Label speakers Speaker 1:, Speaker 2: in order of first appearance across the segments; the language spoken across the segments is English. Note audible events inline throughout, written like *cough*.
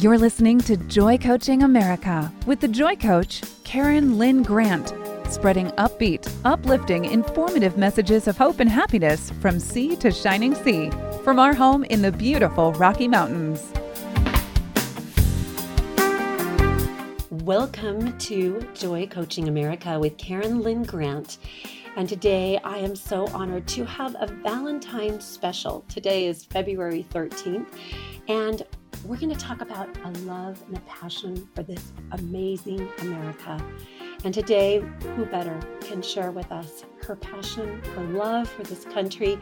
Speaker 1: You're listening to Joy Coaching America with the Joy Coach, Karen Lynn Grant, spreading upbeat, uplifting, informative messages of hope and happiness from sea to shining sea from our home in the beautiful Rocky Mountains.
Speaker 2: Welcome to Joy Coaching America with Karen Lynn Grant. And today I am so honored to have a Valentine's special. Today is February 13th, and we're going to talk about a love and a passion for this amazing America. And today, who better can share with us her passion, her love for this country,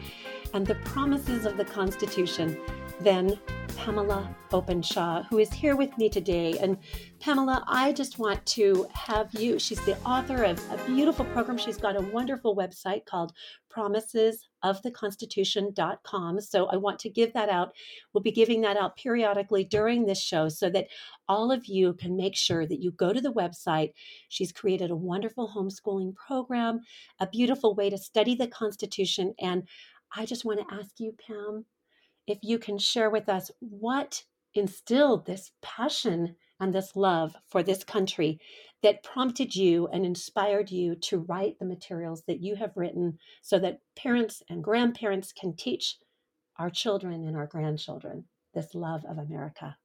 Speaker 2: and the promises of the Constitution than Pamela Openshaw, who is here with me today. And Pamela, I just want to have you. She's the author of a beautiful program. She's got a wonderful website called promisesoftheconstitution.com. So I want to give that out. We'll be giving that out periodically during this show so that all of you can make sure that you go to the website. She's created a wonderful homeschooling program, a beautiful way to study the Constitution. And I just want to ask you, Pam, if you can share with us what instilled this passion and this love for this country that prompted you and inspired you to write the materials that you have written so that parents and grandparents can teach our children and our grandchildren this love of America.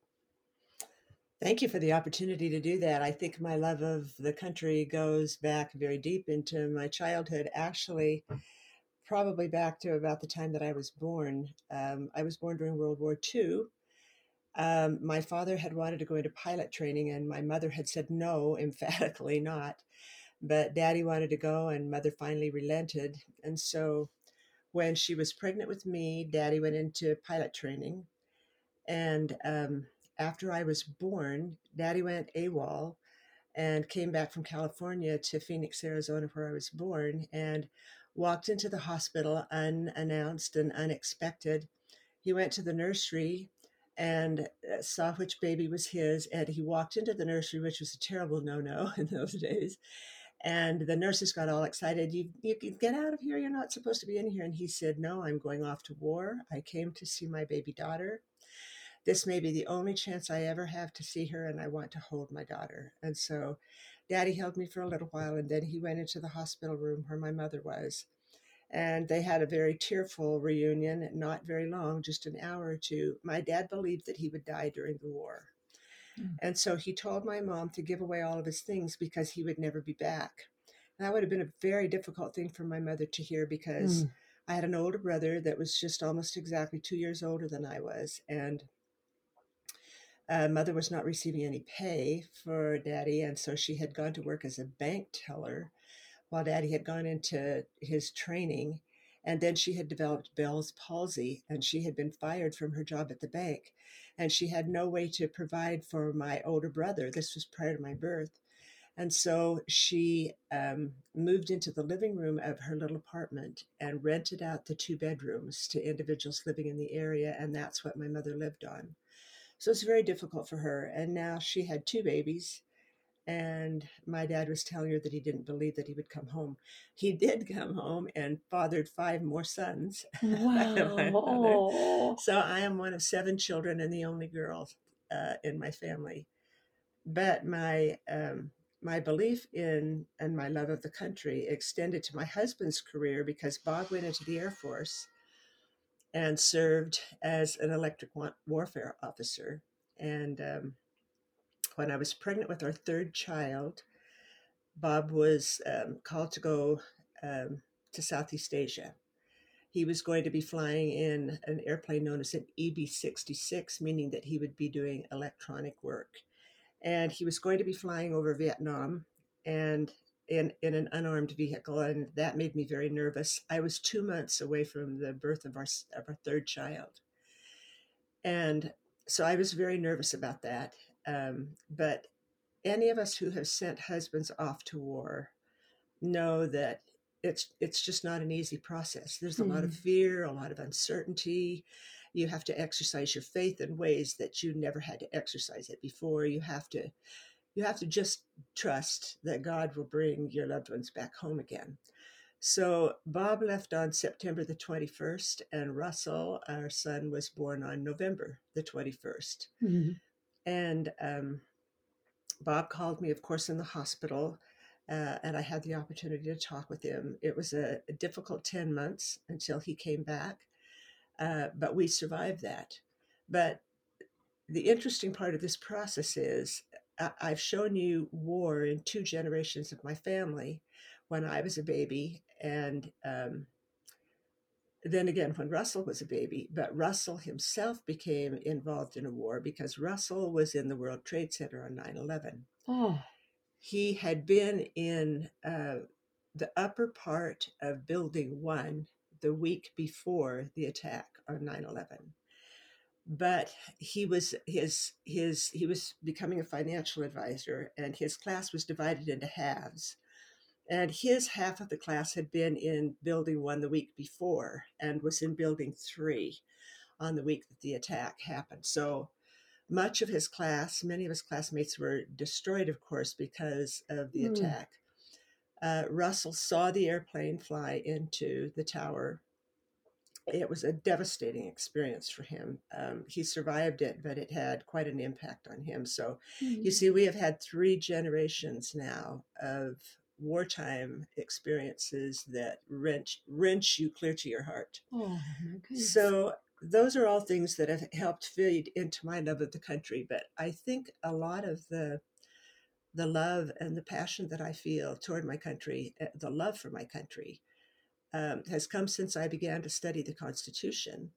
Speaker 3: Thank you for the opportunity to do that. I think my love of the country goes back very deep into my childhood. Actually, probably back to about the time that I was born. Um, I was born during World War II. Um, my father had wanted to go into pilot training, and my mother had said no, *laughs* emphatically not. But daddy wanted to go, and mother finally relented. And so when she was pregnant with me, daddy went into pilot training. And um, after I was born, daddy went AWOL and came back from California to Phoenix, Arizona, where I was born. And walked into the hospital unannounced and unexpected. He went to the nursery and uh, saw which baby was his. And he walked into the nursery, which was a terrible no no *laughs* in those days. And the nurses got all excited. You, you can get out of here. You're not supposed to be in here. And he said, No, I'm going off to war. I came to see my baby daughter. This may be the only chance I ever have to see her, and I want to hold my daughter. And so Daddy held me for a little while, and then he went into the hospital room where my mother was. And they had a very tearful reunion, not very long, just an hour or two. My dad believed that he would die during the war. Mm. And so he told my mom to give away all of his things because he would never be back. And that would have been a very difficult thing for my mother to hear because mm. I had an older brother that was just almost exactly two years older than I was. And uh, mother was not receiving any pay for daddy, and so she had gone to work as a bank teller while daddy had gone into his training. And then she had developed Bell's palsy, and she had been fired from her job at the bank. And she had no way to provide for my older brother. This was prior to my birth. And so she um, moved into the living room of her little apartment and rented out the two bedrooms to individuals living in the area. And that's what my mother lived on. So it's very difficult for her. And now she had two babies. And my dad was telling her that he didn't believe that he would come home. He did come home and fathered five more sons. *laughs* Wow. so I am one of seven children and the only girl uh, in my family. But my um, my belief in and my love of the country extended to my husband's career because Bob went into the Air Force and served as an electric warfare officer. And um, when I was pregnant with our third child, Bob was um, called to go um, to Southeast Asia. He was going to be flying in an airplane known as an EB 66, meaning that he would be doing electronic work. And he was going to be flying over Vietnam. And in, in an unarmed vehicle, and that made me very nervous. I was two months away from the birth of our, of our third child. And so I was very nervous about that. Um, but any of us who have sent husbands off to war know that it's it's just not an easy process. There's a mm. lot of mm. fear, a lot of uncertainty. You have to exercise your faith in ways that you never had to exercise it before. You have to you have to just trust that God will bring your loved ones back home again. So Bob left on September the 21st, and Russell, our son, was born on November the 21st. Mm-hmm. And um, Bob called me, of course, in the hospital, uh, and I had the opportunity to talk with him. It was a, a difficult 10 months until he came back, uh, but we survived that. But the interesting part of this process is I've shown you war in two generations of my family when I was a baby, and um, then again when Russell was a baby. But Russell himself became involved in a war because Russell was in the World Trade Center on 9 11. Oh. He had been in uh, the upper part of Building 1 the week before the attack on 9 11 but he was his his he was becoming a financial advisor and his class was divided into halves and his half of the class had been in building one the week before and was in building three on the week that the attack happened so much of his class many of his classmates were destroyed of course because of the mm. attack uh, russell saw the airplane fly into the tower it was a devastating experience for him. Um, he survived it, but it had quite an impact on him. So, mm-hmm. you see, we have had three generations now of wartime experiences that wrench wrench you clear to your heart. Oh, so those are all things that have helped feed into my love of the country. But I think a lot of the the love and the passion that I feel toward my country, eh, the love for my country, um, has come since I began to study the Constitution.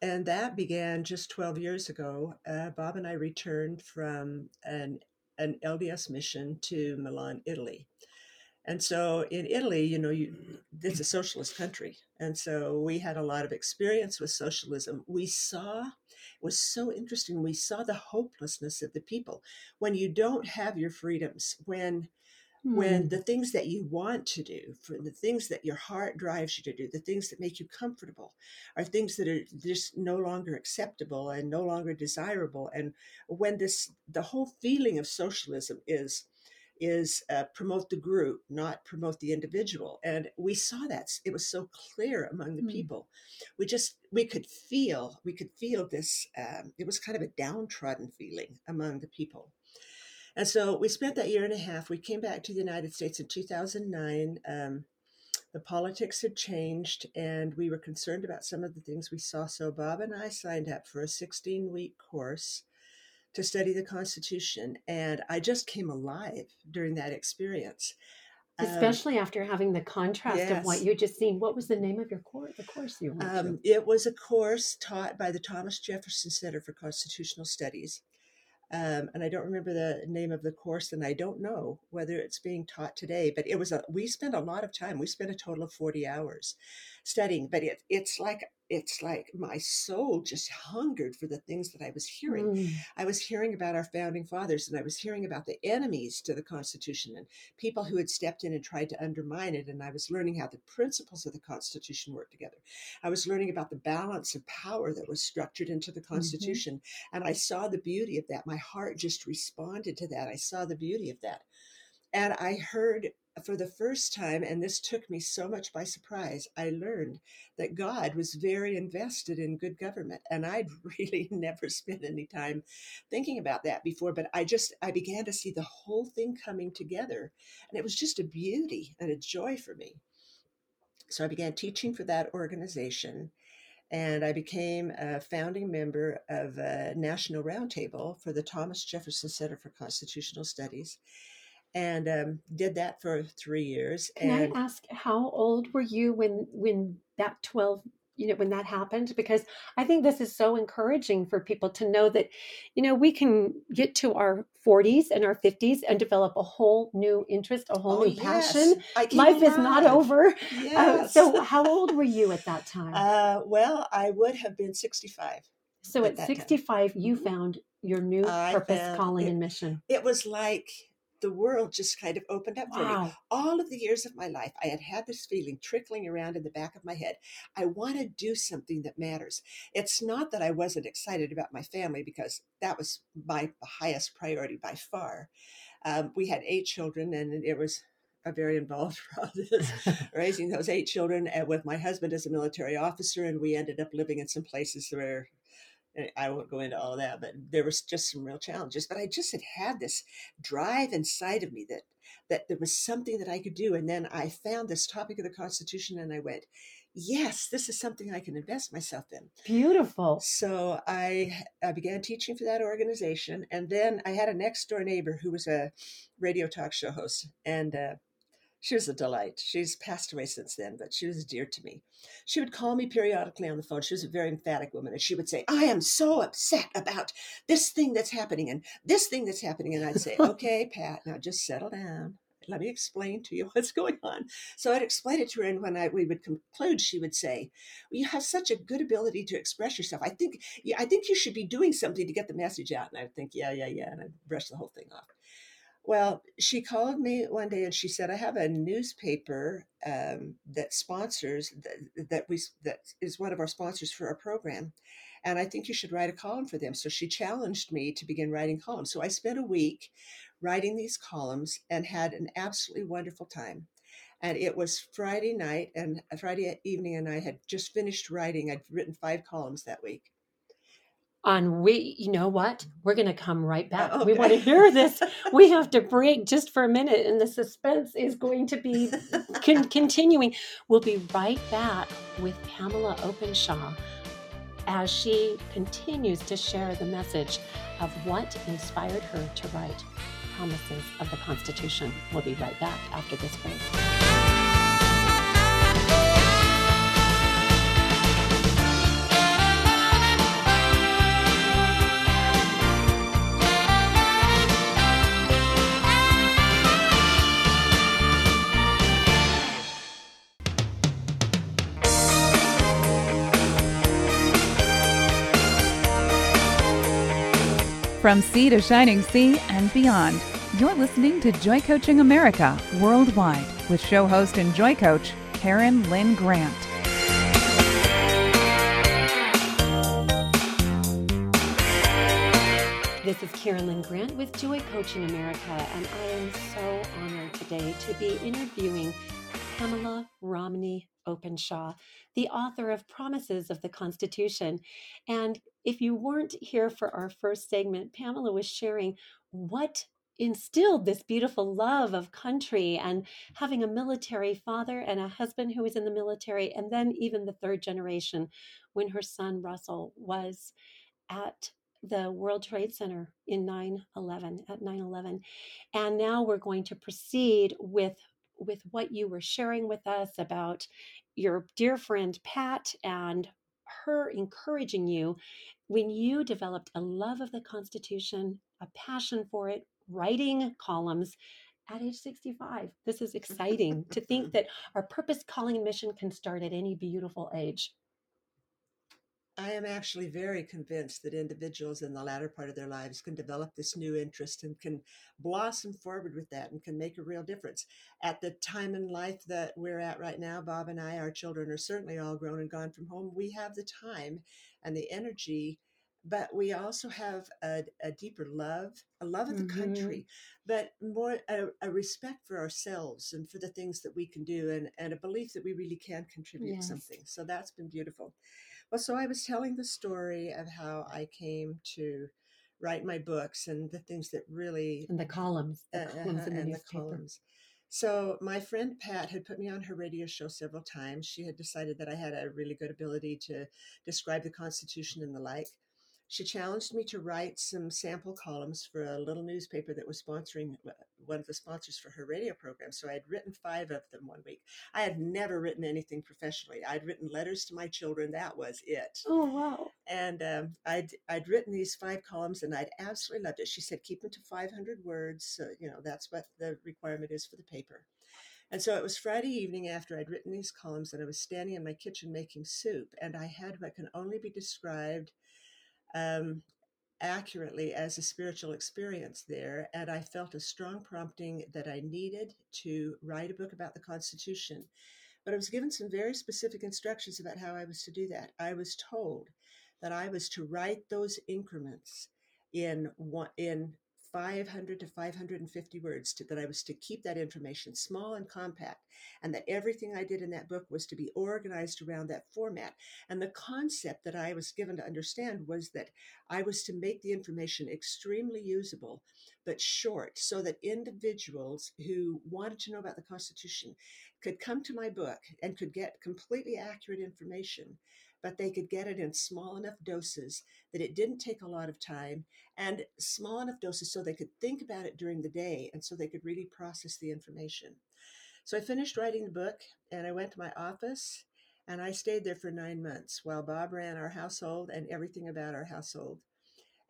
Speaker 3: And that began just 12 years ago. Uh, Bob and I returned from an, an LDS mission to Milan, Italy. And so in Italy, you know, you, it's a socialist country. And so we had a lot of experience with socialism. We saw, it was so interesting, we saw the hopelessness of the people. When you don't have your freedoms, when when hmm. the things that you want to do, for the things that your heart drives you to do, the things that make you comfortable, are things that are just no longer acceptable and no longer desirable. And when this, the whole feeling of socialism is is uh, promote the group, not promote the individual. And we saw that it was so clear among the mm. people. We just we could feel we could feel this. Um, it was kind of a downtrodden feeling among the people. And so we spent that year and a half. We came back to the United States in 2009. Um, the politics had changed, and we were concerned about some of the things we saw. So Bob and I signed up for a 16 week course to study the Constitution, and I just came alive during that experience.
Speaker 2: Um, Especially um, after having the contrast yes. of what you just seen. What was the name of your course? The course you went um,
Speaker 3: to? It was a course taught by the Thomas Jefferson Center for Constitutional Studies. Um, and I don't remember the name of the course, and I don't know whether it's being taught today. But it was a we spent a lot of time. We spent a total of forty hours studying. But it it's like it's like my soul just hungered for the things that I was hearing. Mm. I was hearing about our founding fathers and I was hearing about the enemies to the Constitution and people who had stepped in and tried to undermine it. And I was learning how the principles of the Constitution work together. I was learning about the balance of power that was structured into the mm-hmm. Constitution. Mm-hmm. And I saw the beauty of that. My heart just responded to that. I saw the beauty of that. And I heard for the first time, and this took me so much by surprise, I learned that God was very invested in good government. And I'd *laughs* really never spent any time thinking about that before, but I just, I began to see the whole thing coming together. And it was just a beauty and a joy for me. So I began teaching for that organization. And I became a founding member of a national roundtable for the Thomas Jefferson Center for Constitutional Studies and um, did that for three years.
Speaker 2: Can
Speaker 3: and
Speaker 2: I ask how old were you when when that twelve you know when that happened because i think this is so encouraging for people to know that you know we can get to our 40s and our 50s and develop a whole new interest a whole oh, new yes. passion life is not over uh, yes. uh, so how old were you at that *laughs* time
Speaker 3: uh, well i would have been 65
Speaker 2: so at, at 65 time. you mm-hmm. found your new I purpose calling
Speaker 3: it,
Speaker 2: and mission
Speaker 3: it was like the world just kind of opened up for me. All of the years of my life, I had had this feeling trickling around in the back of my head. I want to do something that matters. It's not that I wasn't excited about my family because that was my highest priority by far. Um, we had eight children, and it was a very involved *laughs* process *laughs* raising those eight children with my husband as a military officer, and we ended up living in some places where I won't go into all that, but there was just some real challenges. But I just had had this drive inside of me that that there was something that I could do. And then I found this topic of the Constitution, and I went, "Yes, this is something I can invest myself in."
Speaker 2: Beautiful.
Speaker 3: So I, I began teaching for that organization, and then I had a next door neighbor who was a radio talk show host, and uh, she was a delight. She's passed away since then, but she was dear to me. She would call me periodically on the phone. She was a very emphatic woman, and she would say, I am so upset about this thing that's happening and this thing that's happening. And I'd say, *laughs* Okay, Pat, now just settle down. Let me explain to you *laughs* what's going on. So I'd explain it to her, and when I, we would conclude, she would say, well, "You have such a good ability to express yourself. I think, yeah, I think you should be doing something to get the message out." And I would think, "Yeah, yeah, yeah," and I'd brush the whole thing off. Well, she called me one day and she said, "I have a newspaper um, that sponsors that, that we that is one of our sponsors for our program, and I think you should write a column for them." So she challenged me to begin writing columns. So I spent a week writing these columns and had an absolutely wonderful time. And it was Friday night and Friday evening, and I had just finished writing. I'd written five columns that week
Speaker 2: on we you know what? We're going to come right back.
Speaker 3: Oh,
Speaker 2: we want to hear this. *laughs* We have to break just for a minute and the suspense is going to be *laughs* con- continuing. We'll be right back with pamela openshaw as she continues to share the message of what inspired her to write promises of the constitution. We'll be right back after this break
Speaker 1: From sea to shining sea and beyond, you're listening to Joy Coaching America worldwide with show host and joy coach Karen Lynn Grant.
Speaker 2: This is Karen Lynn Grant with Joy Coaching America, and I am so honored today to be interviewing Pamela Romney Openshaw, the author of Promises of the Constitution. And if you weren't here for our first segment, Pamela was sharing what instilled this beautiful love of country and having a military father and a husband who was in the military, and then even the third generation when her son Russell was at the World Trade Center in 9/11 at 9/11 and now we're going to proceed with with what you were sharing with us about your dear friend Pat and her encouraging you when you developed a love of the Constitution, a passion for it, writing columns at age 65. This is *laughs* exciting to think that our purpose, calling, and mission can start at any beautiful age.
Speaker 3: I am actually very convinced that individuals in the latter part of their lives can develop this new interest and can blossom forward with that and can make a real difference. At the time in life that we're at right now, Bob and I, our children are certainly all grown and gone from home. We have the time and the energy, but we also have a, a deeper love, a love of the
Speaker 2: Mhm.
Speaker 3: country, but more a, a respect for ourselves and for the things that we can do and, and a belief that we really can contribute
Speaker 2: Yes.
Speaker 3: something. So that's been beautiful. Well, so I was telling the story of how I came to write my books and the things that really
Speaker 2: And the columns, the
Speaker 3: uh,
Speaker 2: columns in the
Speaker 3: and the columns. So my friend Pat had put me on her radio show several times. She had decided that I had a really good ability to describe the Constitution and the like. She challenged me to write some sample columns for a little newspaper that was sponsoring uh, one of the sponsors for her radio program. So I had written five of them one week. I had never written anything professionally. I'd written letters to my children. That was it
Speaker 2: Oh, wow.
Speaker 3: and um, I'd I'd written these five columns, and I'd absolutely loved it. She said, "Keep them to 500 words. So, you know, that's what the requirement is for the paper." And so it was Friday evening after I'd written these columns, and I was standing in my kitchen making soup, and I had what can only be described um, accurately as a spiritual experience there, and I felt a strong prompting that I needed to write a book about the Constitution. But I was given some very specific instructions about how I was to do that. I was told that I was to write those increments in one, in 500 to 550 words to, that I was to keep that information small and compact, and that everything I did in that book was to be organized around that format. And the concept that I was given to understand was that I was to make the information extremely usable, but short, so that individuals who wanted to know about the Constitution could come to my book and could get completely accurate information but they could get it in small enough doses that it didn't take a lot of time and small enough doses so they could think about it during the day and so they could really process the information. So I finished writing the book and I went to my office and I stayed there for nine months while Bob ran our household and everything about our household.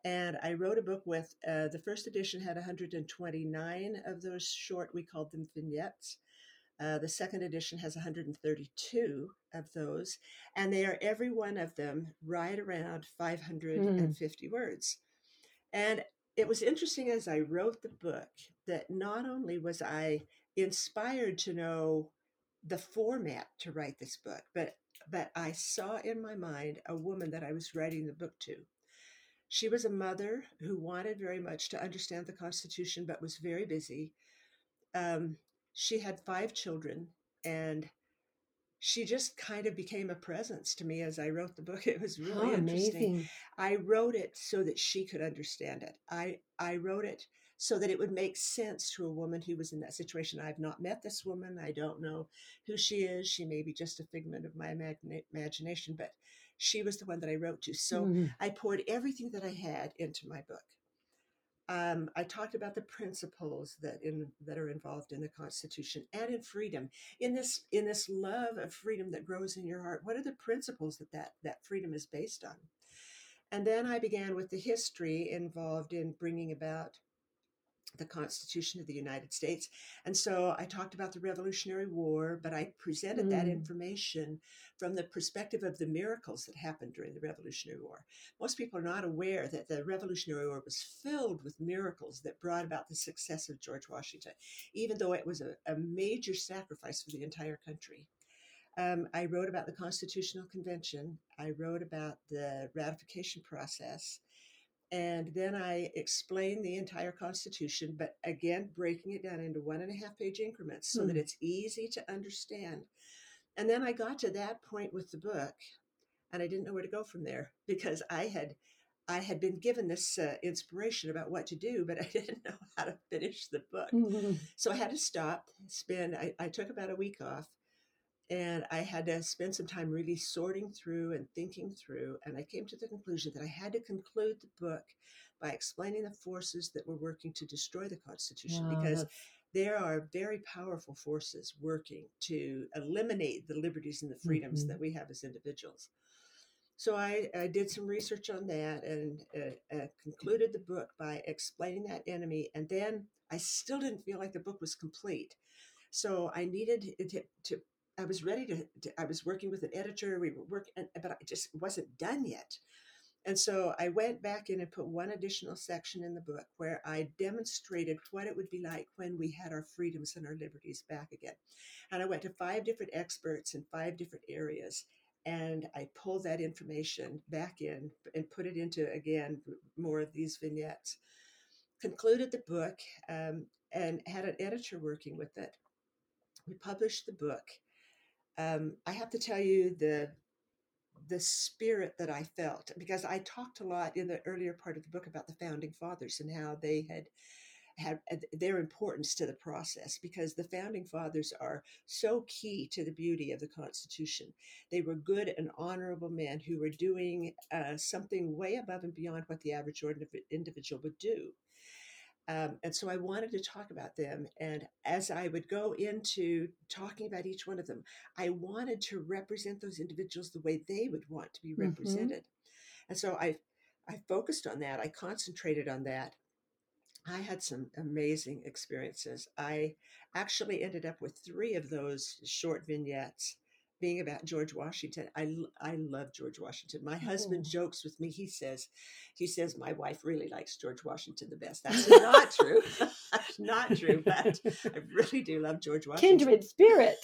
Speaker 3: And I wrote a book with uh, the first edition had 129 of those short, we called them vignettes. Uh, the second edition has 132 of those, and they are every one of them right around 550 mm. words. And it was interesting as I wrote the book that not only was I inspired to know the format to write this book, but but I saw in my mind a woman that I was writing the book to. She was a mother who wanted very much to understand the Constitution, but was very busy. Um, she had five children and she just kind of became a presence to me as I wrote the book. *laughs* It was really
Speaker 2: How
Speaker 3: interesting.
Speaker 2: Amazing.
Speaker 3: I wrote it so that she could understand it. I, I wrote it so that it would make sense to a woman who was in that situation. I've not met this woman. I don't know who she is. She may be just a figment of my imagination, but she was the one that I wrote to. So mm-hmm. I poured everything that I had into my book. Um, I talked about the principles that in that are involved in the Constitution and in freedom. In this in this love of freedom that grows in your heart, what are the principles that that, that freedom is based on? And then I began with the history involved in bringing about the Constitution of the United States. And so I talked about the Revolutionary War, but I presented mm. that information from the perspective of the miracles that happened during the Revolutionary War. Most people are not aware that the Revolutionary War was filled with miracles that brought about the success of George Washington, even though it was a, a major sacrifice for the entire country. Um, I wrote about the Constitutional Convention. I wrote about the ratification process. And then I explained the entire Constitution, but again, breaking it down into one and a half page increments so hmm. that it's easy to understand. And then I got to that point with the book, and I didn't know where to go from there *laughs* because I had I had been given this uh, inspiration about what to do, but I *laughs* didn't know how to finish the book. Mm-hmm. So I had to stop, spend, I, I took about a week off and I had to spend some time really sorting through and thinking through. And I came to the conclusion that I had to conclude the book by explaining the forces that were working to destroy the Constitution wow, because there are very powerful forces working to eliminate the liberties and the freedoms mm-hmm. that we have as individuals. So I, I, did some research on that and uh, uh, concluded the book by explaining that enemy. And then I still didn't feel like the book was complete. So I needed to, to I was ready to, to, I was working with an editor. We were working, but I just wasn't done yet. And so I went back in and put one additional section in the book where I demonstrated what it would be like when we had our freedoms and our liberties back again. And I went to five different experts in five different areas. And I pulled that information back in and put it into, again, more of these vignettes. Concluded the book um, and had an editor working with it. We published the book um, I have to tell you the the spirit that I felt because I talked a lot in the earlier part of the book about the founding fathers and how they had had their importance to the process because the founding fathers are so key to the beauty of the Constitution. They were good and honorable men who were doing uh, something way above and beyond what the average individual would do. Um, and so I wanted to talk about them. And as I would go into talking about each one of them, I wanted to represent those individuals the way they would want to be mm-hmm. represented. Mm-hmm. And so I, I focused on that. I concentrated on that. I had some amazing experiences. I actually ended up with three of those short vignettes being about George Washington. I, I love George Washington. My husband oh. jokes with me. He says, he says, my wife really likes George Washington the best. That's *laughs* not true. That's *laughs* not true, but I really do love George Washington.
Speaker 2: Kindred spirit.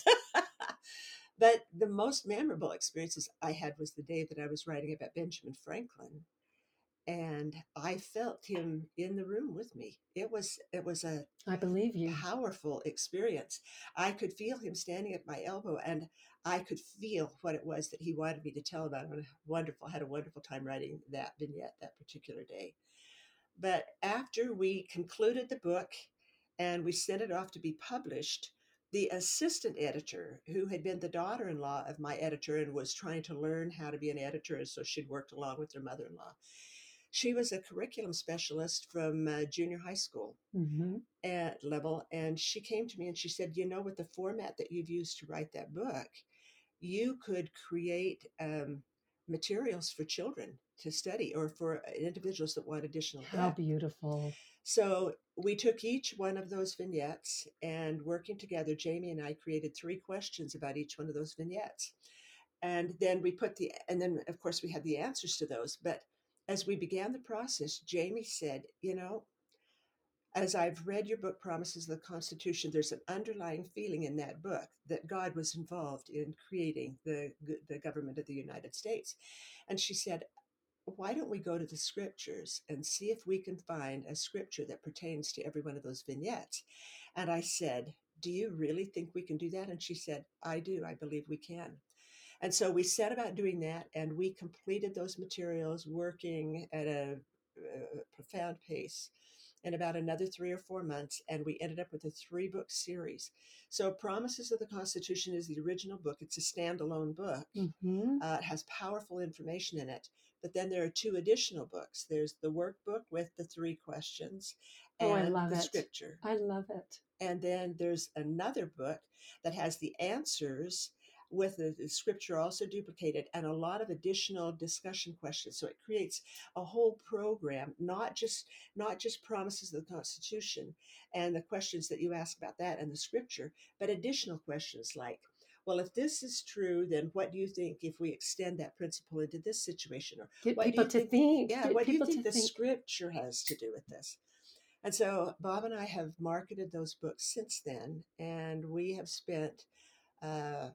Speaker 2: *laughs*
Speaker 3: but the most memorable experiences I had was the day that I was writing about Benjamin Franklin. and I felt him in the room with me. It was it was a
Speaker 2: I believe you.
Speaker 3: powerful experience. I could feel him standing at my elbow, and I could feel what it was that he wanted me to tell about. And wonderful, had a wonderful time writing that vignette that particular day. But after we concluded the book and we sent it off to be published, the assistant editor, who had been the daughter in law of my editor and was trying to learn how to be an editor, and so she'd worked along with her mother in law, she was a curriculum specialist from uh, junior high school
Speaker 2: hmm
Speaker 3: at level and she came to me and she said you know with the format that you've used to write that book you could create um, materials for children to study or for uh, individuals that want additional
Speaker 2: How
Speaker 3: depth.
Speaker 2: beautiful.
Speaker 3: So we took each one of those vignettes and working together, Jamie and I created three questions about each one of those vignettes. And then we put the, and then of course we had the answers to those. But as we began the process, Jamie said, you know, as I've read your book, Promises of the Constitution, there's an underlying feeling in that book that God was involved in creating the, the government of the United States. And she said, why don't we go to the scriptures and see if we can find a scripture that pertains to every one of those vignettes? And I said, Do you really think we can do that? And she said, I do. I believe we can. And so we set about doing that and we completed those materials working at a, a profound pace in about another three or four months. And we ended up with a three book series. So, Promises of the Constitution is the original book, it's a standalone book.
Speaker 2: hmm
Speaker 3: Uh, it has powerful information in it. But then there are two additional books. There's the workbook with the three questions and
Speaker 2: Oh, I love
Speaker 3: the
Speaker 2: it.
Speaker 3: scripture.
Speaker 2: I love it.
Speaker 3: And then there's another book that has the answers with the, the scripture also duplicated and a lot of additional discussion questions. So it creates a whole program, not just not just promises of the Constitution and the questions that you ask about that and the scripture, but additional questions like well, if this is true, then what do you think if we extend that principle into this situation? Or
Speaker 2: Get
Speaker 3: what do
Speaker 2: people
Speaker 3: you
Speaker 2: to
Speaker 3: think-
Speaker 2: think.
Speaker 3: yeah,
Speaker 2: Get
Speaker 3: what do you think the
Speaker 2: think.
Speaker 3: scripture has to do with this? And so Bob and I have marketed those books since then, and we have spent uh,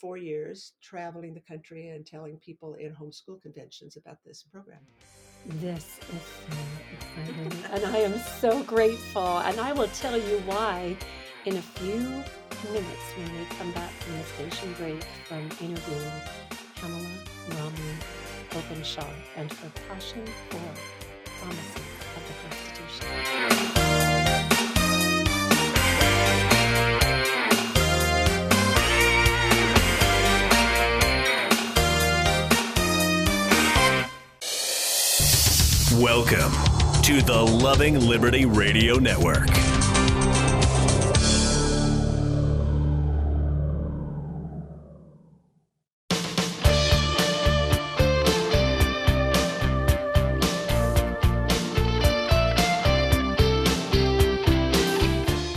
Speaker 3: four years traveling the country and telling people in homeschool conventions about this program.
Speaker 2: This is so exciting. and I am so grateful. And I will tell you why in a few minutes when we come back from the station break from interviewing Pamela Romney Openshaw and her passion for promises of the Constitution.
Speaker 4: Welcome to the Loving Liberty Radio Network.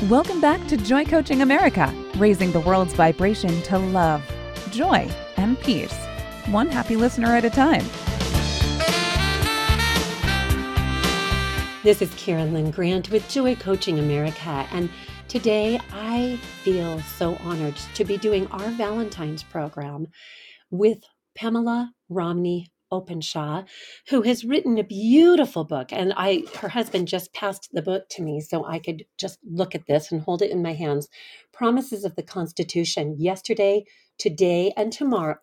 Speaker 1: Welcome back to Joy Coaching America, raising the world's vibration to love, joy, and peace, one happy listener at a time.
Speaker 2: This is Karen Lynn Grant with Joy Coaching America, and today I feel so honored to be doing our Valentine's program with Pamela Romney Openshaw, who has written a beautiful book. And I, her husband just passed the book to me so I could just look at this and hold it in my hands. Promises of the Constitution, yesterday, today, and tomorrow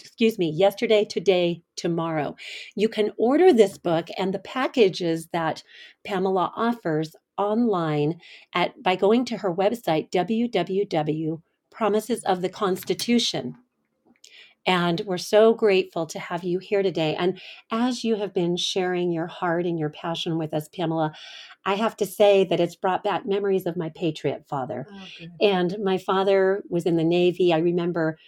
Speaker 2: excuse me, yesterday, today, tomorrow. You can order this book and the packages that Pamela offers online at by going to her website www.promisesoftheconstitution. And we're so grateful to have you here today. And as you have been sharing your heart and your passion with us, Pamela, I have to say that it's brought back memories of my patriot father.
Speaker 3: Oh.
Speaker 2: And my father was in the Navy. I remember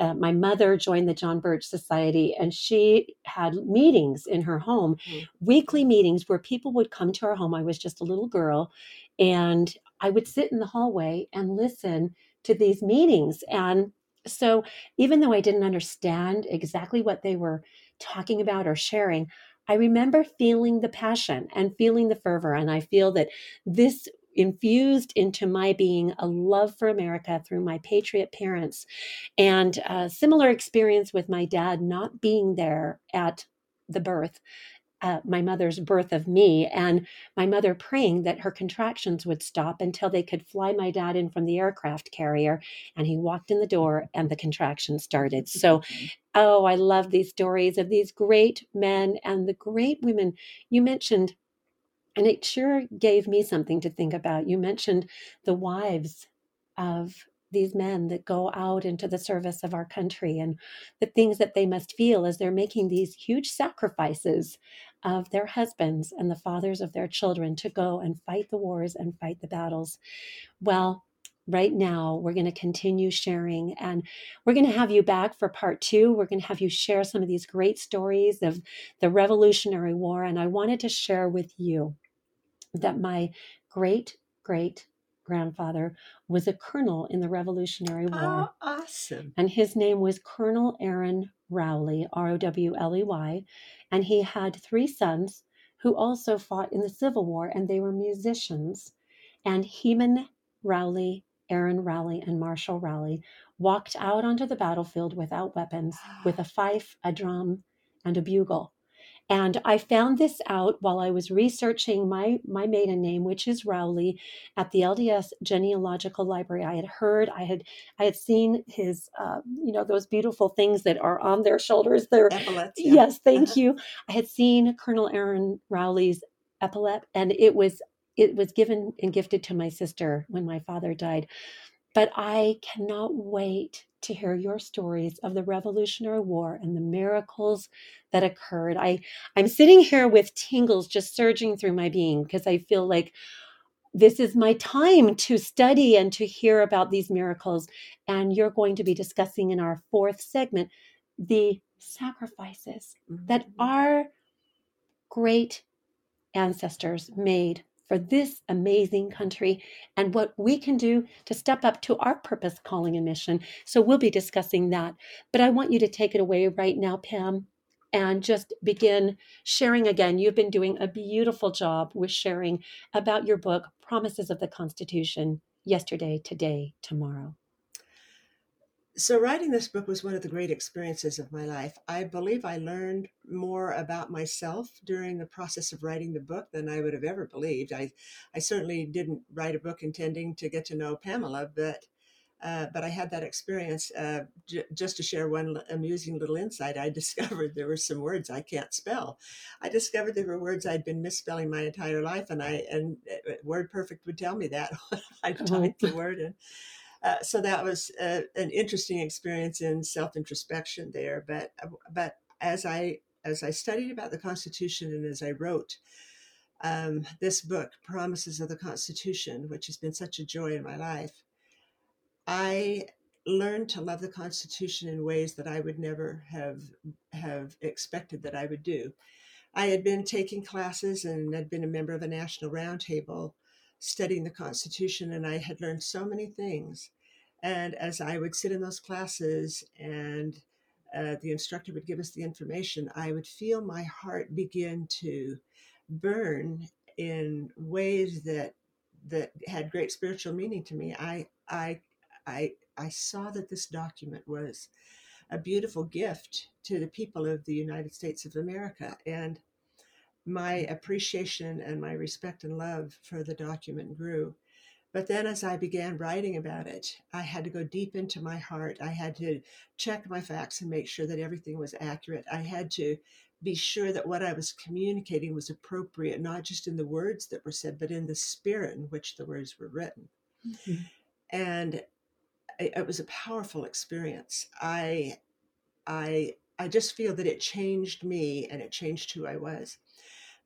Speaker 2: uh, my mother joined the John Birch Society, and she had meetings in her home,
Speaker 3: Mm.
Speaker 2: weekly meetings where people would come to our home. I was just a little girl, and I would sit in the hallway and listen to these meetings. And so, even though I didn't understand exactly what they were talking about or sharing, I remember feeling the passion and feeling the fervor. And I feel that this infused into my being a love for America through my patriot parents and a similar experience with my dad not being there at the birth uh, my mother's birth of me and my mother praying that her contractions would stop until they could fly my dad in from the aircraft carrier and he walked in the door and the contractions started. So oh i love these stories of these great men and the great women. You mentioned and it sure gave me something to think about you mentioned the wives of these men that go out into the service of our country and the things that they must feel as they're making these huge sacrifices of their husbands and the fathers of their children to go and fight the wars and fight the battles. Well, right now we're going to continue sharing and we're going to have you back for part two we're going to have you share some of these great stories of the revolutionary war and i wanted to share with you that my great great grandfather was a colonel in the Revolutionary War.
Speaker 3: Oh, awesome.
Speaker 2: And his name was Colonel Aaron Rowley, R O W L E Y. And he had three sons who also fought in the Civil War, and they were musicians. And Heman Rowley, Aaron Rowley, and Marshall Rowley walked out onto the battlefield without weapons with a *sighs* fife, a drum, and a bugle. And I found this out while I was researching my, my maiden name, which is Rowley, at the LDS Genealogical Library. I had heard, I had, I had seen his, uh, you know, those beautiful things that are on their shoulders. There,
Speaker 3: yeah.
Speaker 2: yes, thank *laughs* you. I had seen Colonel Aaron Rowley's epaulet, and it was it was given and gifted to my sister when my father died. But I cannot wait to hear your stories of the Revolutionary War and the miracles that occurred. I, I'm sitting here with tingles just surging through my being because I feel like this is my time to study and to hear about these miracles. And you're going to be discussing in our fourth segment the sacrifices mm-hmm. that our great ancestors made for this amazing country and what we can do to step up to our purpose, calling, and mission. So we'll be discussing that. But I want you to take it away right now, Pam, and just begin sharing again. You've been doing a beautiful job with sharing about your book, Promises of the Constitution Yesterday, Today, Tomorrow
Speaker 3: so writing this book was one of the great experiences of my life. I believe I learned more about myself during the process of writing the book than I would have ever believed. I, I certainly didn't write a book intending to get to know Pamela, but uh, but I had that experience. Uh, j- just to share one amusing little insight, I *laughs* discovered there were some words I can't spell. I discovered there were words I'd been misspelling my entire life, and I and uh, Word Perfect would tell me that *laughs* I typed oh. the word in. Uh, so that was uh, an interesting experience in self introspection there. But uh, but as I as I studied about the Constitution and as I wrote um, this book, Promises of the Constitution, which has been such a joy in my life, I learned to love the Constitution in ways that I would never have have expected that I would do. I had been taking classes and had been a member of a national roundtable studying the Constitution, and I had learned so many things. And as I would sit in those classes and uh, the instructor would give us the information, I would feel my heart begin to burn in ways that that had great spiritual meaning to me. I I I I saw that this document was a beautiful gift to the people of the United States of America, and my appreciation and my respect and love for the document grew. But then as I began writing about it, I had to go deep into my heart. I had to check my facts and make sure that everything was accurate. I had to be sure that what I was communicating was appropriate, not just in the words that were said, but in the spirit in which the words were written. Mm-hmm. And it, it was a powerful experience. I, I, I just feel that it changed me and it changed who I was.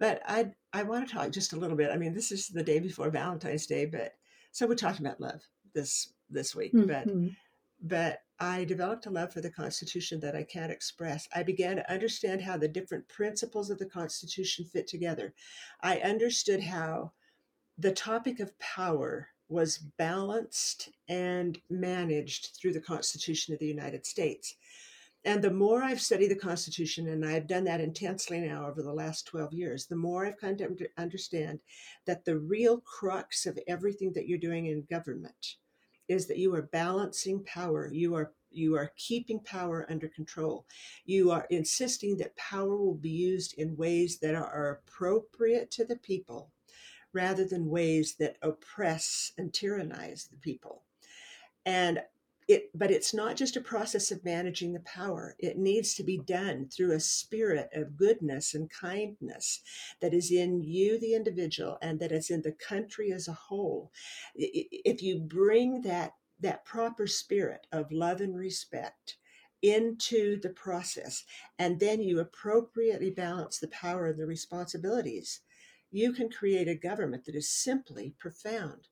Speaker 3: But I I want to talk just a little bit. I mean, this is the day before Valentine's Day, but so we're talking about love this this week. Mm-hmm. But but I developed a love for the Constitution that I can't express. I began to understand how the different principles of the Constitution fit together. I understood how the topic of power was balanced and managed through the Constitution of the United States. And the more I've studied the Constitution, and I've done that intensely now over the last 12 years, the more I've come to understand that the real crux of everything that you're doing in government is that you are balancing power. You are you are keeping power under control. You are insisting that power will be used in ways that are appropriate to the people rather than ways that oppress and tyrannize the people. And it, but it's not just a process of managing the power. It needs to be done through a spirit of goodness and kindness that is in you, the individual, and that is in the country as a whole. If you bring that that proper spirit of love and respect into the process, and then you appropriately balance the power and the responsibilities, you can create a government that is simply profound.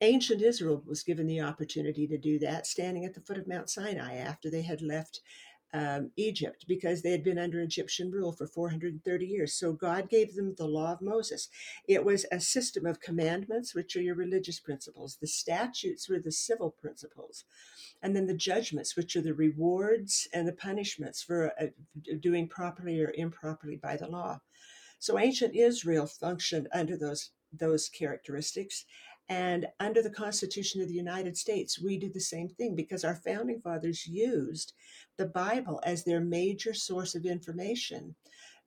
Speaker 3: Ancient Israel was given the opportunity to do that, standing at the foot of Mount Sinai after they had left um, Egypt because they had been under Egyptian rule for 430 years. So God gave them the law of Moses. It was a system of commandments, which are your religious principles. The statutes were the civil principles. And then the judgments, which are the rewards and the punishments for uh, doing properly or improperly by the law. So ancient Israel functioned under those those characteristics. And under the Constitution of the United States, we do the same thing because our founding fathers used the Bible as their major source of information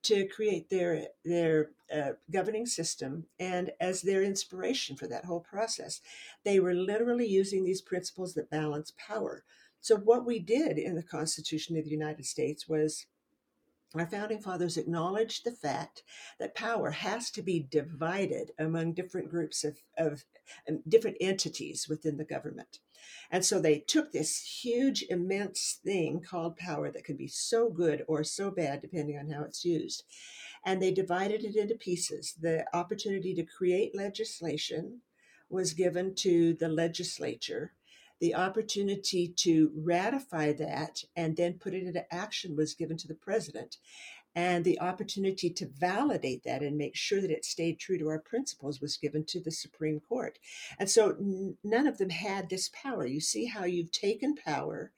Speaker 3: to create their their uh, governing system and as their inspiration for that whole process. They were literally using these principles that balance power. So what we did in the Constitution of the United States was our founding fathers acknowledged the fact that power has to be divided among different groups of, of um, different entities within the government. And so they took this huge, immense thing called power that could be so good or so bad, depending on how it's used. And they divided it into pieces. The opportunity to create legislation was given to the legislature the opportunity to ratify that and then put it into action was given to the president. And the opportunity to validate that and make sure that it stayed true to our principles was given to the Supreme Court. And so n- none of them had this power. You see how you've taken power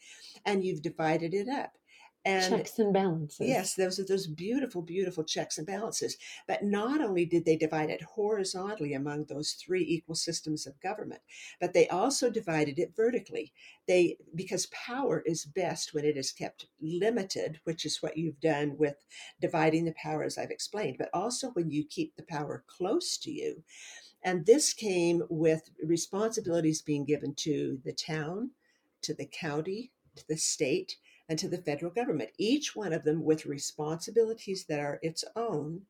Speaker 3: and you've divided it up
Speaker 2: and checks and balances.
Speaker 3: Yes, those are those beautiful, beautiful checks and balances. But not only did they divide it horizontally among those three equal systems of government, but they also divided it vertically. They because power is best when it is kept limited, which is what you've done with dividing the power as I've explained, but also when you keep the power close to you. And this came with responsibilities being given to the town, to the county, to the state, and to the federal government, each one of them with responsibilities that are its own.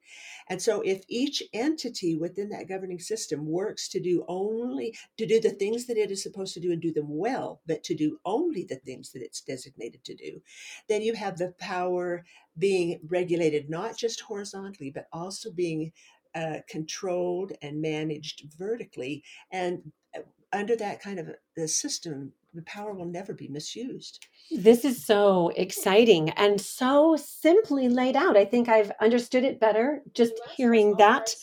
Speaker 3: And so if each entity within that governing system works to do only to do the things that it is supposed to do and do them well, but to do only the things that it's designated to do, then you have the power being regulated not just horizontally, but also being uh, controlled and managed vertically. And uh, under that kind of a system, the power will never be misused.
Speaker 2: This is so exciting and so simply laid out. I think I've understood it better just hearing that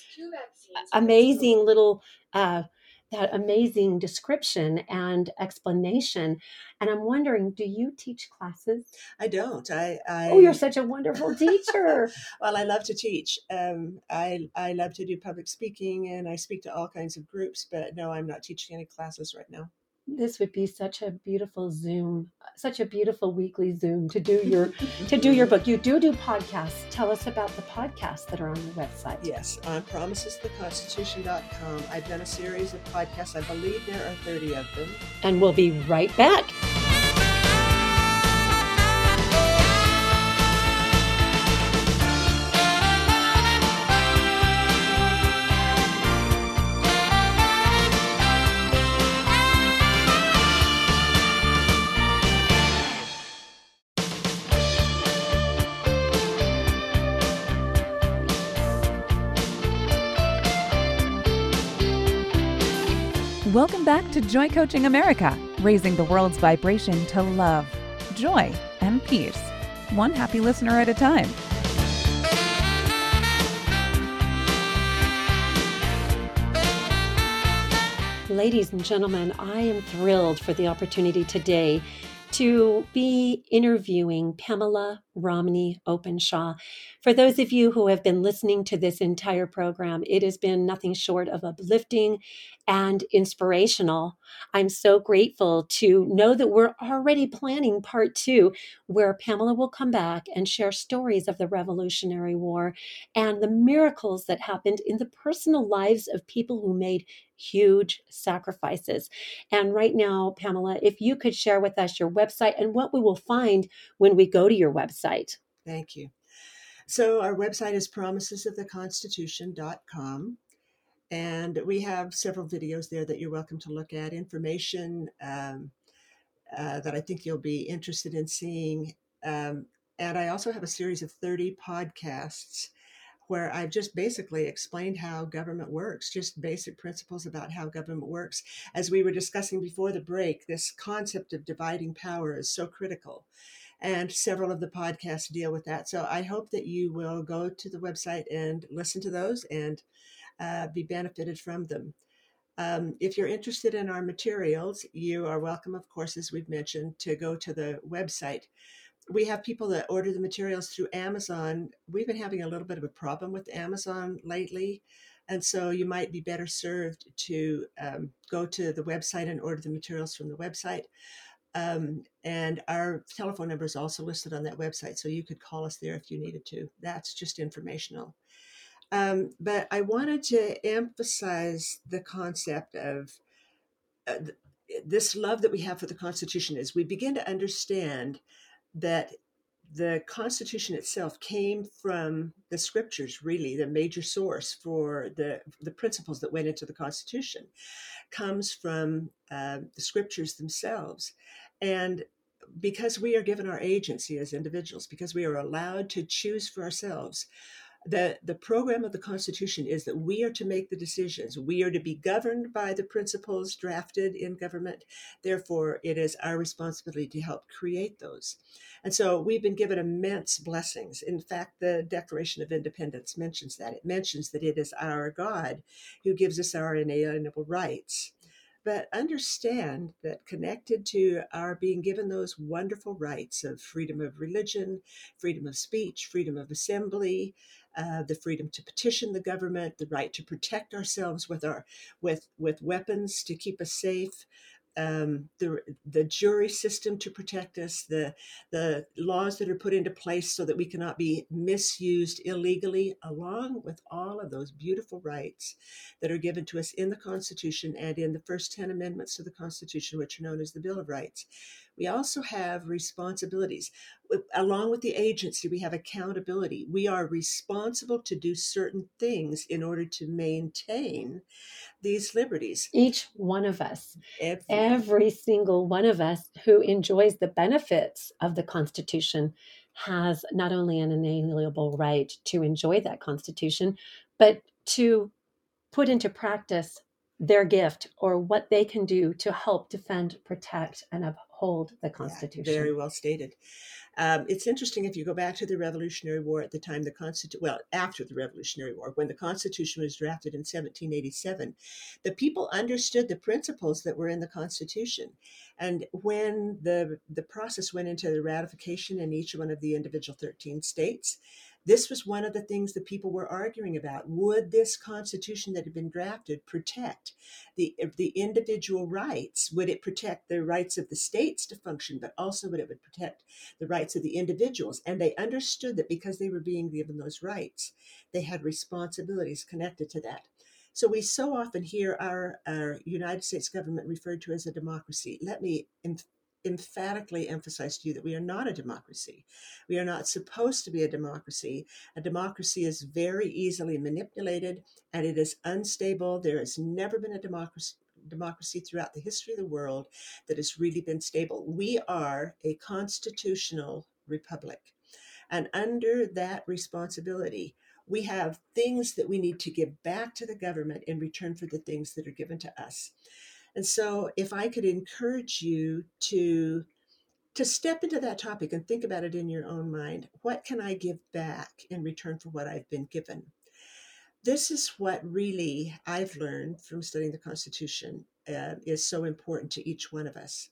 Speaker 2: amazing little uh, that amazing description and explanation. And I'm wondering, do you teach classes?
Speaker 3: I don't. I, I
Speaker 2: oh, you're such a wonderful teacher. *laughs*
Speaker 3: well, I love to teach. Um, I I love to do public speaking, and I speak to all kinds of groups. But no, I'm not teaching any classes right now
Speaker 2: this would be such a beautiful zoom such a beautiful weekly zoom to do your *laughs* to do your book. You do do podcasts. Tell us about the podcasts that are on your website.
Speaker 3: Yes on promisestheconstitution.com i've done a series of podcasts. I believe there are 30 of them.
Speaker 2: And we'll be right back
Speaker 1: Joy Coaching America, raising the world's vibration to love, joy, and peace, one happy listener at a time.
Speaker 2: Ladies and gentlemen, I am thrilled for the opportunity today to be interviewing Pamela Romney Openshaw. For those of you who have been listening to this entire program, it has been nothing short of uplifting and inspirational. I'm so grateful to know that we're already planning part two, where Pamela will come back and share stories of the Revolutionary War and the miracles that happened in the personal lives of people who made huge sacrifices. And right now, Pamela, if you could share with us your website and what we will find when we go to your website.
Speaker 3: Thank you. So, our website is promisesoftheconstitution.com. And we have several videos there that you're welcome to look at, information um, uh, that I think you'll be interested in seeing. Um, and I also have a series of 30 podcasts where I've just basically explained how government works, just basic principles about how government works. As we were discussing before the break, this concept of dividing power is so critical. And several of the podcasts deal with that. So I hope that you will go to the website and listen to those and uh, be benefited from them. Um, if you're interested in our materials, you are welcome, of course, as we've mentioned, to go to the website. We have people that order the materials through Amazon. We've been having a little bit of a problem with Amazon lately. And so you might be better served to um, go to the website and order the materials from the website. Um, and our telephone number is also listed on that website, so you could call us there if you needed to. That's just informational. Um, but I wanted to emphasize the concept of uh, this love that we have for the Constitution as we begin to understand that the Constitution itself came from the scriptures, really, the major source for the, the principles that went into the Constitution comes from uh, the scriptures themselves. And because we are given our agency as individuals, because we are allowed to choose for ourselves, the, the program of the Constitution is that we are to make the decisions. We are to be governed by the principles drafted in government. Therefore, it is our responsibility to help create those. And so we've been given immense blessings. In fact, the Declaration of Independence mentions that. It mentions that it is our God who gives us our inalienable rights but understand that connected to our being given those wonderful rights of freedom of religion, freedom of speech, freedom of assembly, uh, the freedom to petition the government, the right to protect ourselves with our with with weapons to keep us safe, um, the the jury system to protect us, the the laws that are put into place so that we cannot be misused illegally, along with all of those beautiful rights that are given to us in the Constitution and in the first ten amendments to the Constitution, which are known as the Bill of Rights. We also have responsibilities. Along with the agency, we have accountability. We are responsible to do certain things in order to maintain these liberties.
Speaker 2: Each one of us, every, every single one of us who enjoys the benefits of the Constitution has not only an inalienable right to enjoy that Constitution, but to put into practice their gift or what they can do to help defend, protect, and uphold the Constitution.
Speaker 3: Yeah, very well stated. Um, it's interesting if you go back to the Revolutionary War at the time the Constitution, well, after the Revolutionary War, when the Constitution was drafted in 1787, the people understood the principles that were in the Constitution. And when the, the process went into the ratification in each one of the individual 13 states, this was one of the things that people were arguing about. Would this constitution that had been drafted protect the, the individual rights? Would it protect the rights of the states to function, but also would it would protect the rights of the individuals? And they understood that because they were being given those rights, they had responsibilities connected to that. So we so often hear our, our United States government referred to as a democracy. Let me emphatically emphasize to you that we are not a democracy. We are not supposed to be a democracy. A democracy is very easily manipulated and it is unstable. There has never been a democracy democracy throughout the history of the world that has really been stable. We are a constitutional republic. And under that responsibility, we have things that we need to give back to the government in return for the things that are given to us. And so if I could encourage you to to step into that topic and think about it in your own mind, what can I give back in return for what I've been given? This is what really I've learned from studying the Constitution uh, is so important to each one of us.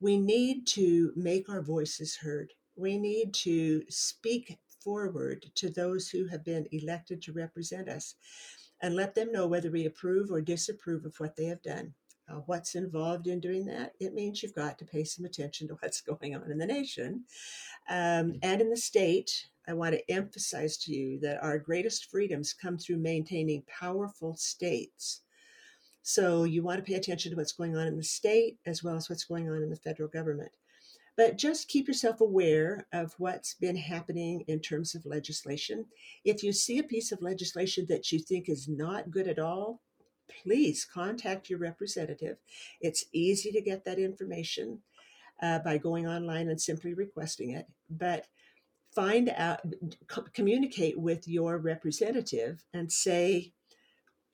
Speaker 3: We need to make our voices heard. We need to speak forward to those who have been elected to represent us and let them know whether we approve or disapprove of what they have done. Uh, what's involved in doing that? It means you've got to pay some attention to what's *laughs* going on in the nation um, and in the state. I want to emphasize to you that our greatest freedoms come through maintaining powerful states. So you want to pay attention to what's going on in the state as well as what's going on in the federal government. But just keep yourself aware of what's been happening in terms of legislation. If you see a piece of legislation that you think is not good at all, please contact your representative. It's easy to get that information uh, by going online and simply requesting it. But find out, communicate with your representative and say,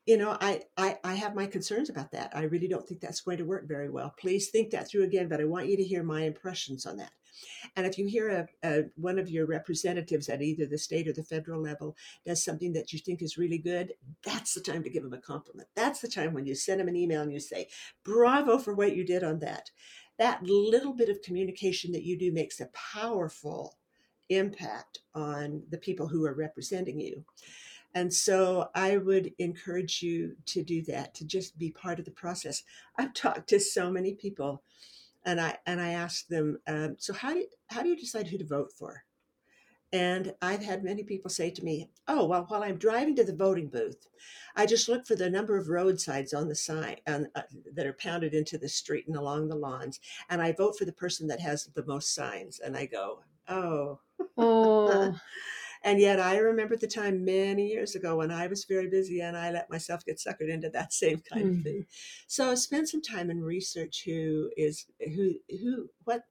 Speaker 3: you know, I, I, I have my concerns about that. I really don't think that's going to work very well. Please think that through again, but I want you to hear my impressions on that. And if you hear a, a, one of your representatives at either the state or the federal level does something that you think is really good, that's the time to give them a compliment. That's the time when you send them an email and you say, bravo for what you did on that. That little bit of communication that you do makes a powerful impact on the people who are representing you. And so I would encourage you to do that, to just be part of the process. I've talked to so many people and I and I asked them, um, so how do you, how do you decide who to vote for? And I've had many people say to me, "Oh, well, while I'm driving to the voting booth, I just look for the number of roadsides on the sign uh, that are pounded into the street and along the lawns, and I vote for the person that has the most signs." And I go, "Oh, oh." *laughs* *laughs* And yet I remember the time many years ago when I was very busy and I let myself get suckered into that *laughs* same kind mm. of thing. So spend some time and research who is who who what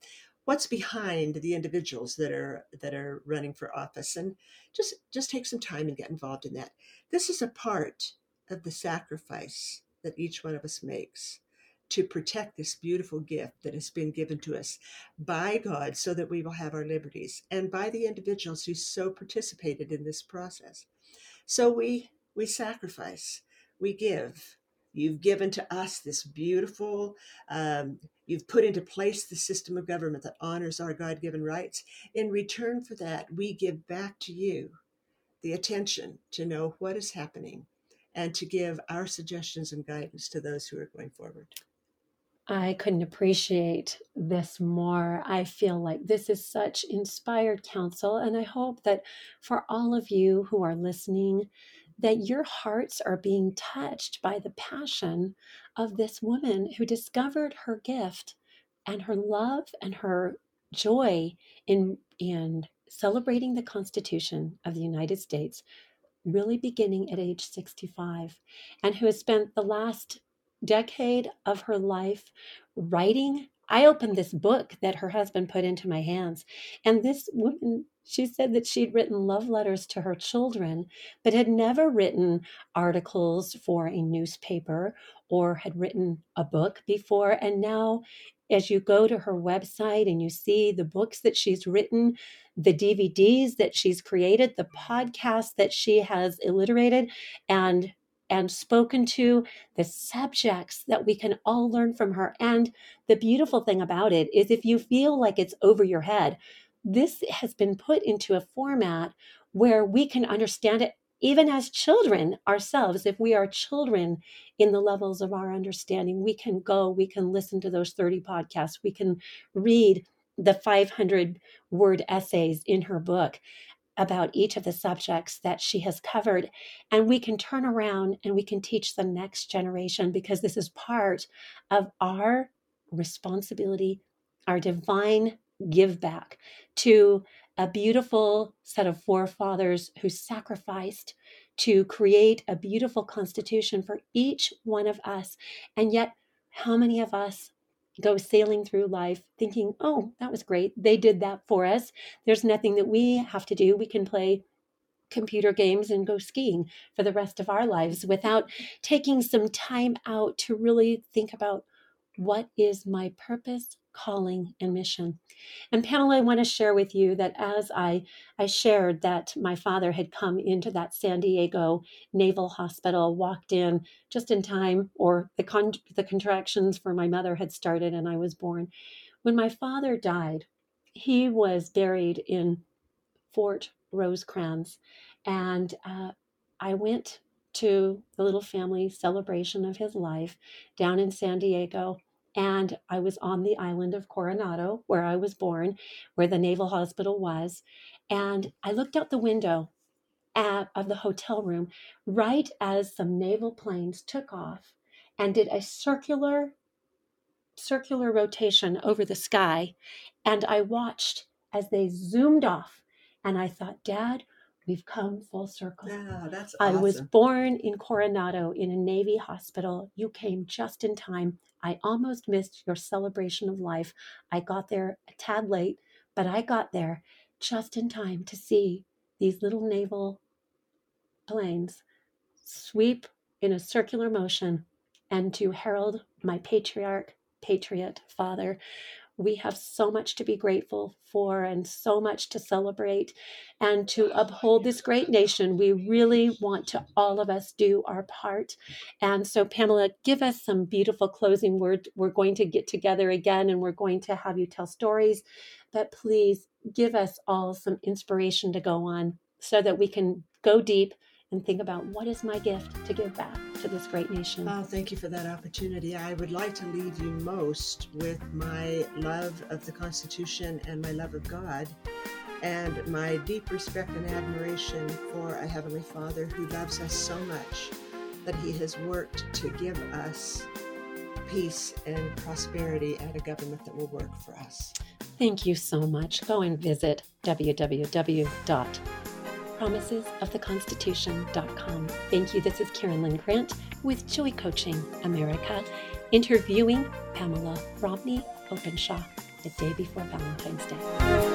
Speaker 3: what's behind the individuals that are that are running for office and just just take some time and get involved in that. This is a part of the sacrifice that each one of us makes to protect this beautiful gift that has been given to us by God so that we will have our liberties and by the individuals who so participated in this process. So we we sacrifice, we give. You've given to us this beautiful, um, you've put into place the system of government that honors our God given rights. In return for that, we give back to you the attention to know what is happening and to give our suggestions and guidance to those who are going forward.
Speaker 2: I couldn't appreciate this more. I feel like this is such inspired counsel, and I hope that for all of you who are listening, that your hearts are being touched by the passion of this woman who discovered her gift and her love and her joy in in celebrating the Constitution of the United States really beginning at age 65 and who has spent the last decade of her life writing. I opened this book that her husband put into my hands, and this woman, she said that she'd written love letters to her children, but had never written articles for a newspaper or had written a book before. And now, as you go to her website and you see the books that she's written, the DVDs that she's created, the podcasts that she has alliterated, and and spoken to, the subjects that we can all learn from her. And the beautiful thing about it is if you feel like it's over your head, this has been put into a format where we can understand it even as children ourselves. If we are children in the levels of our understanding, we can go, we can listen to those 30 podcasts, we can read the 500 word essays in her book about each of the subjects that she has covered. And we can turn around and we can teach the next generation because this is part of our responsibility, our divine give back to a beautiful set of forefathers who sacrificed to create a beautiful constitution for each one of us. And yet, how many of us go sailing through life thinking, oh, that was great. They did that for us. There's nothing that we have to do. We can play computer games and go skiing for the rest of our lives without taking some time out to really think about what is my purpose calling and mission. And Pamela, I want to share with you that as I, I shared that my father had come into that San Diego Naval Hospital, walked in just in time, or the, con- the contractions for my mother had started and I was born. When my father died, he was buried in Fort Rosecrans. And uh, I went to the little family celebration of his life down in San Diego. And I was on the island of Coronado, where I was born, where the Naval Hospital was. And I looked out the window at, of the hotel room right as some naval planes took off and did a circular circular rotation over the sky and I watched as they zoomed off and I thought dad we've come full circle
Speaker 3: Yeah, that's
Speaker 2: I was born in Coronado in a Navy hospital. You came just in time. I almost missed your celebration of life. I got there a tad late, but I got there just in time to see these little naval planes sweep in a circular motion and to herald my patriarch, patriot father. We have so much to be grateful for and so much to celebrate and to uphold this great nation. We really want to all of us do our part. And so, Pamela, give us some beautiful closing words. We're going to get together again and we're going to have you tell stories, but please give us all some inspiration to go on so that we can go deep and think about what is my gift to give back to this great nation.
Speaker 3: Oh, thank you for that opportunity. I would like to leave you most with my love of the Constitution and my love of God, and my deep respect and admiration for a Heavenly Father who loves us so much that He has worked to give us peace and prosperity and a government that will work for us.
Speaker 2: Thank you so much. Go and visit www.promisesoftheconstitution.com. Thank you. This is Karen Lynn Grant with Joy Coaching America, interviewing Pamela Romney Openshaw the day before Valentine's Day.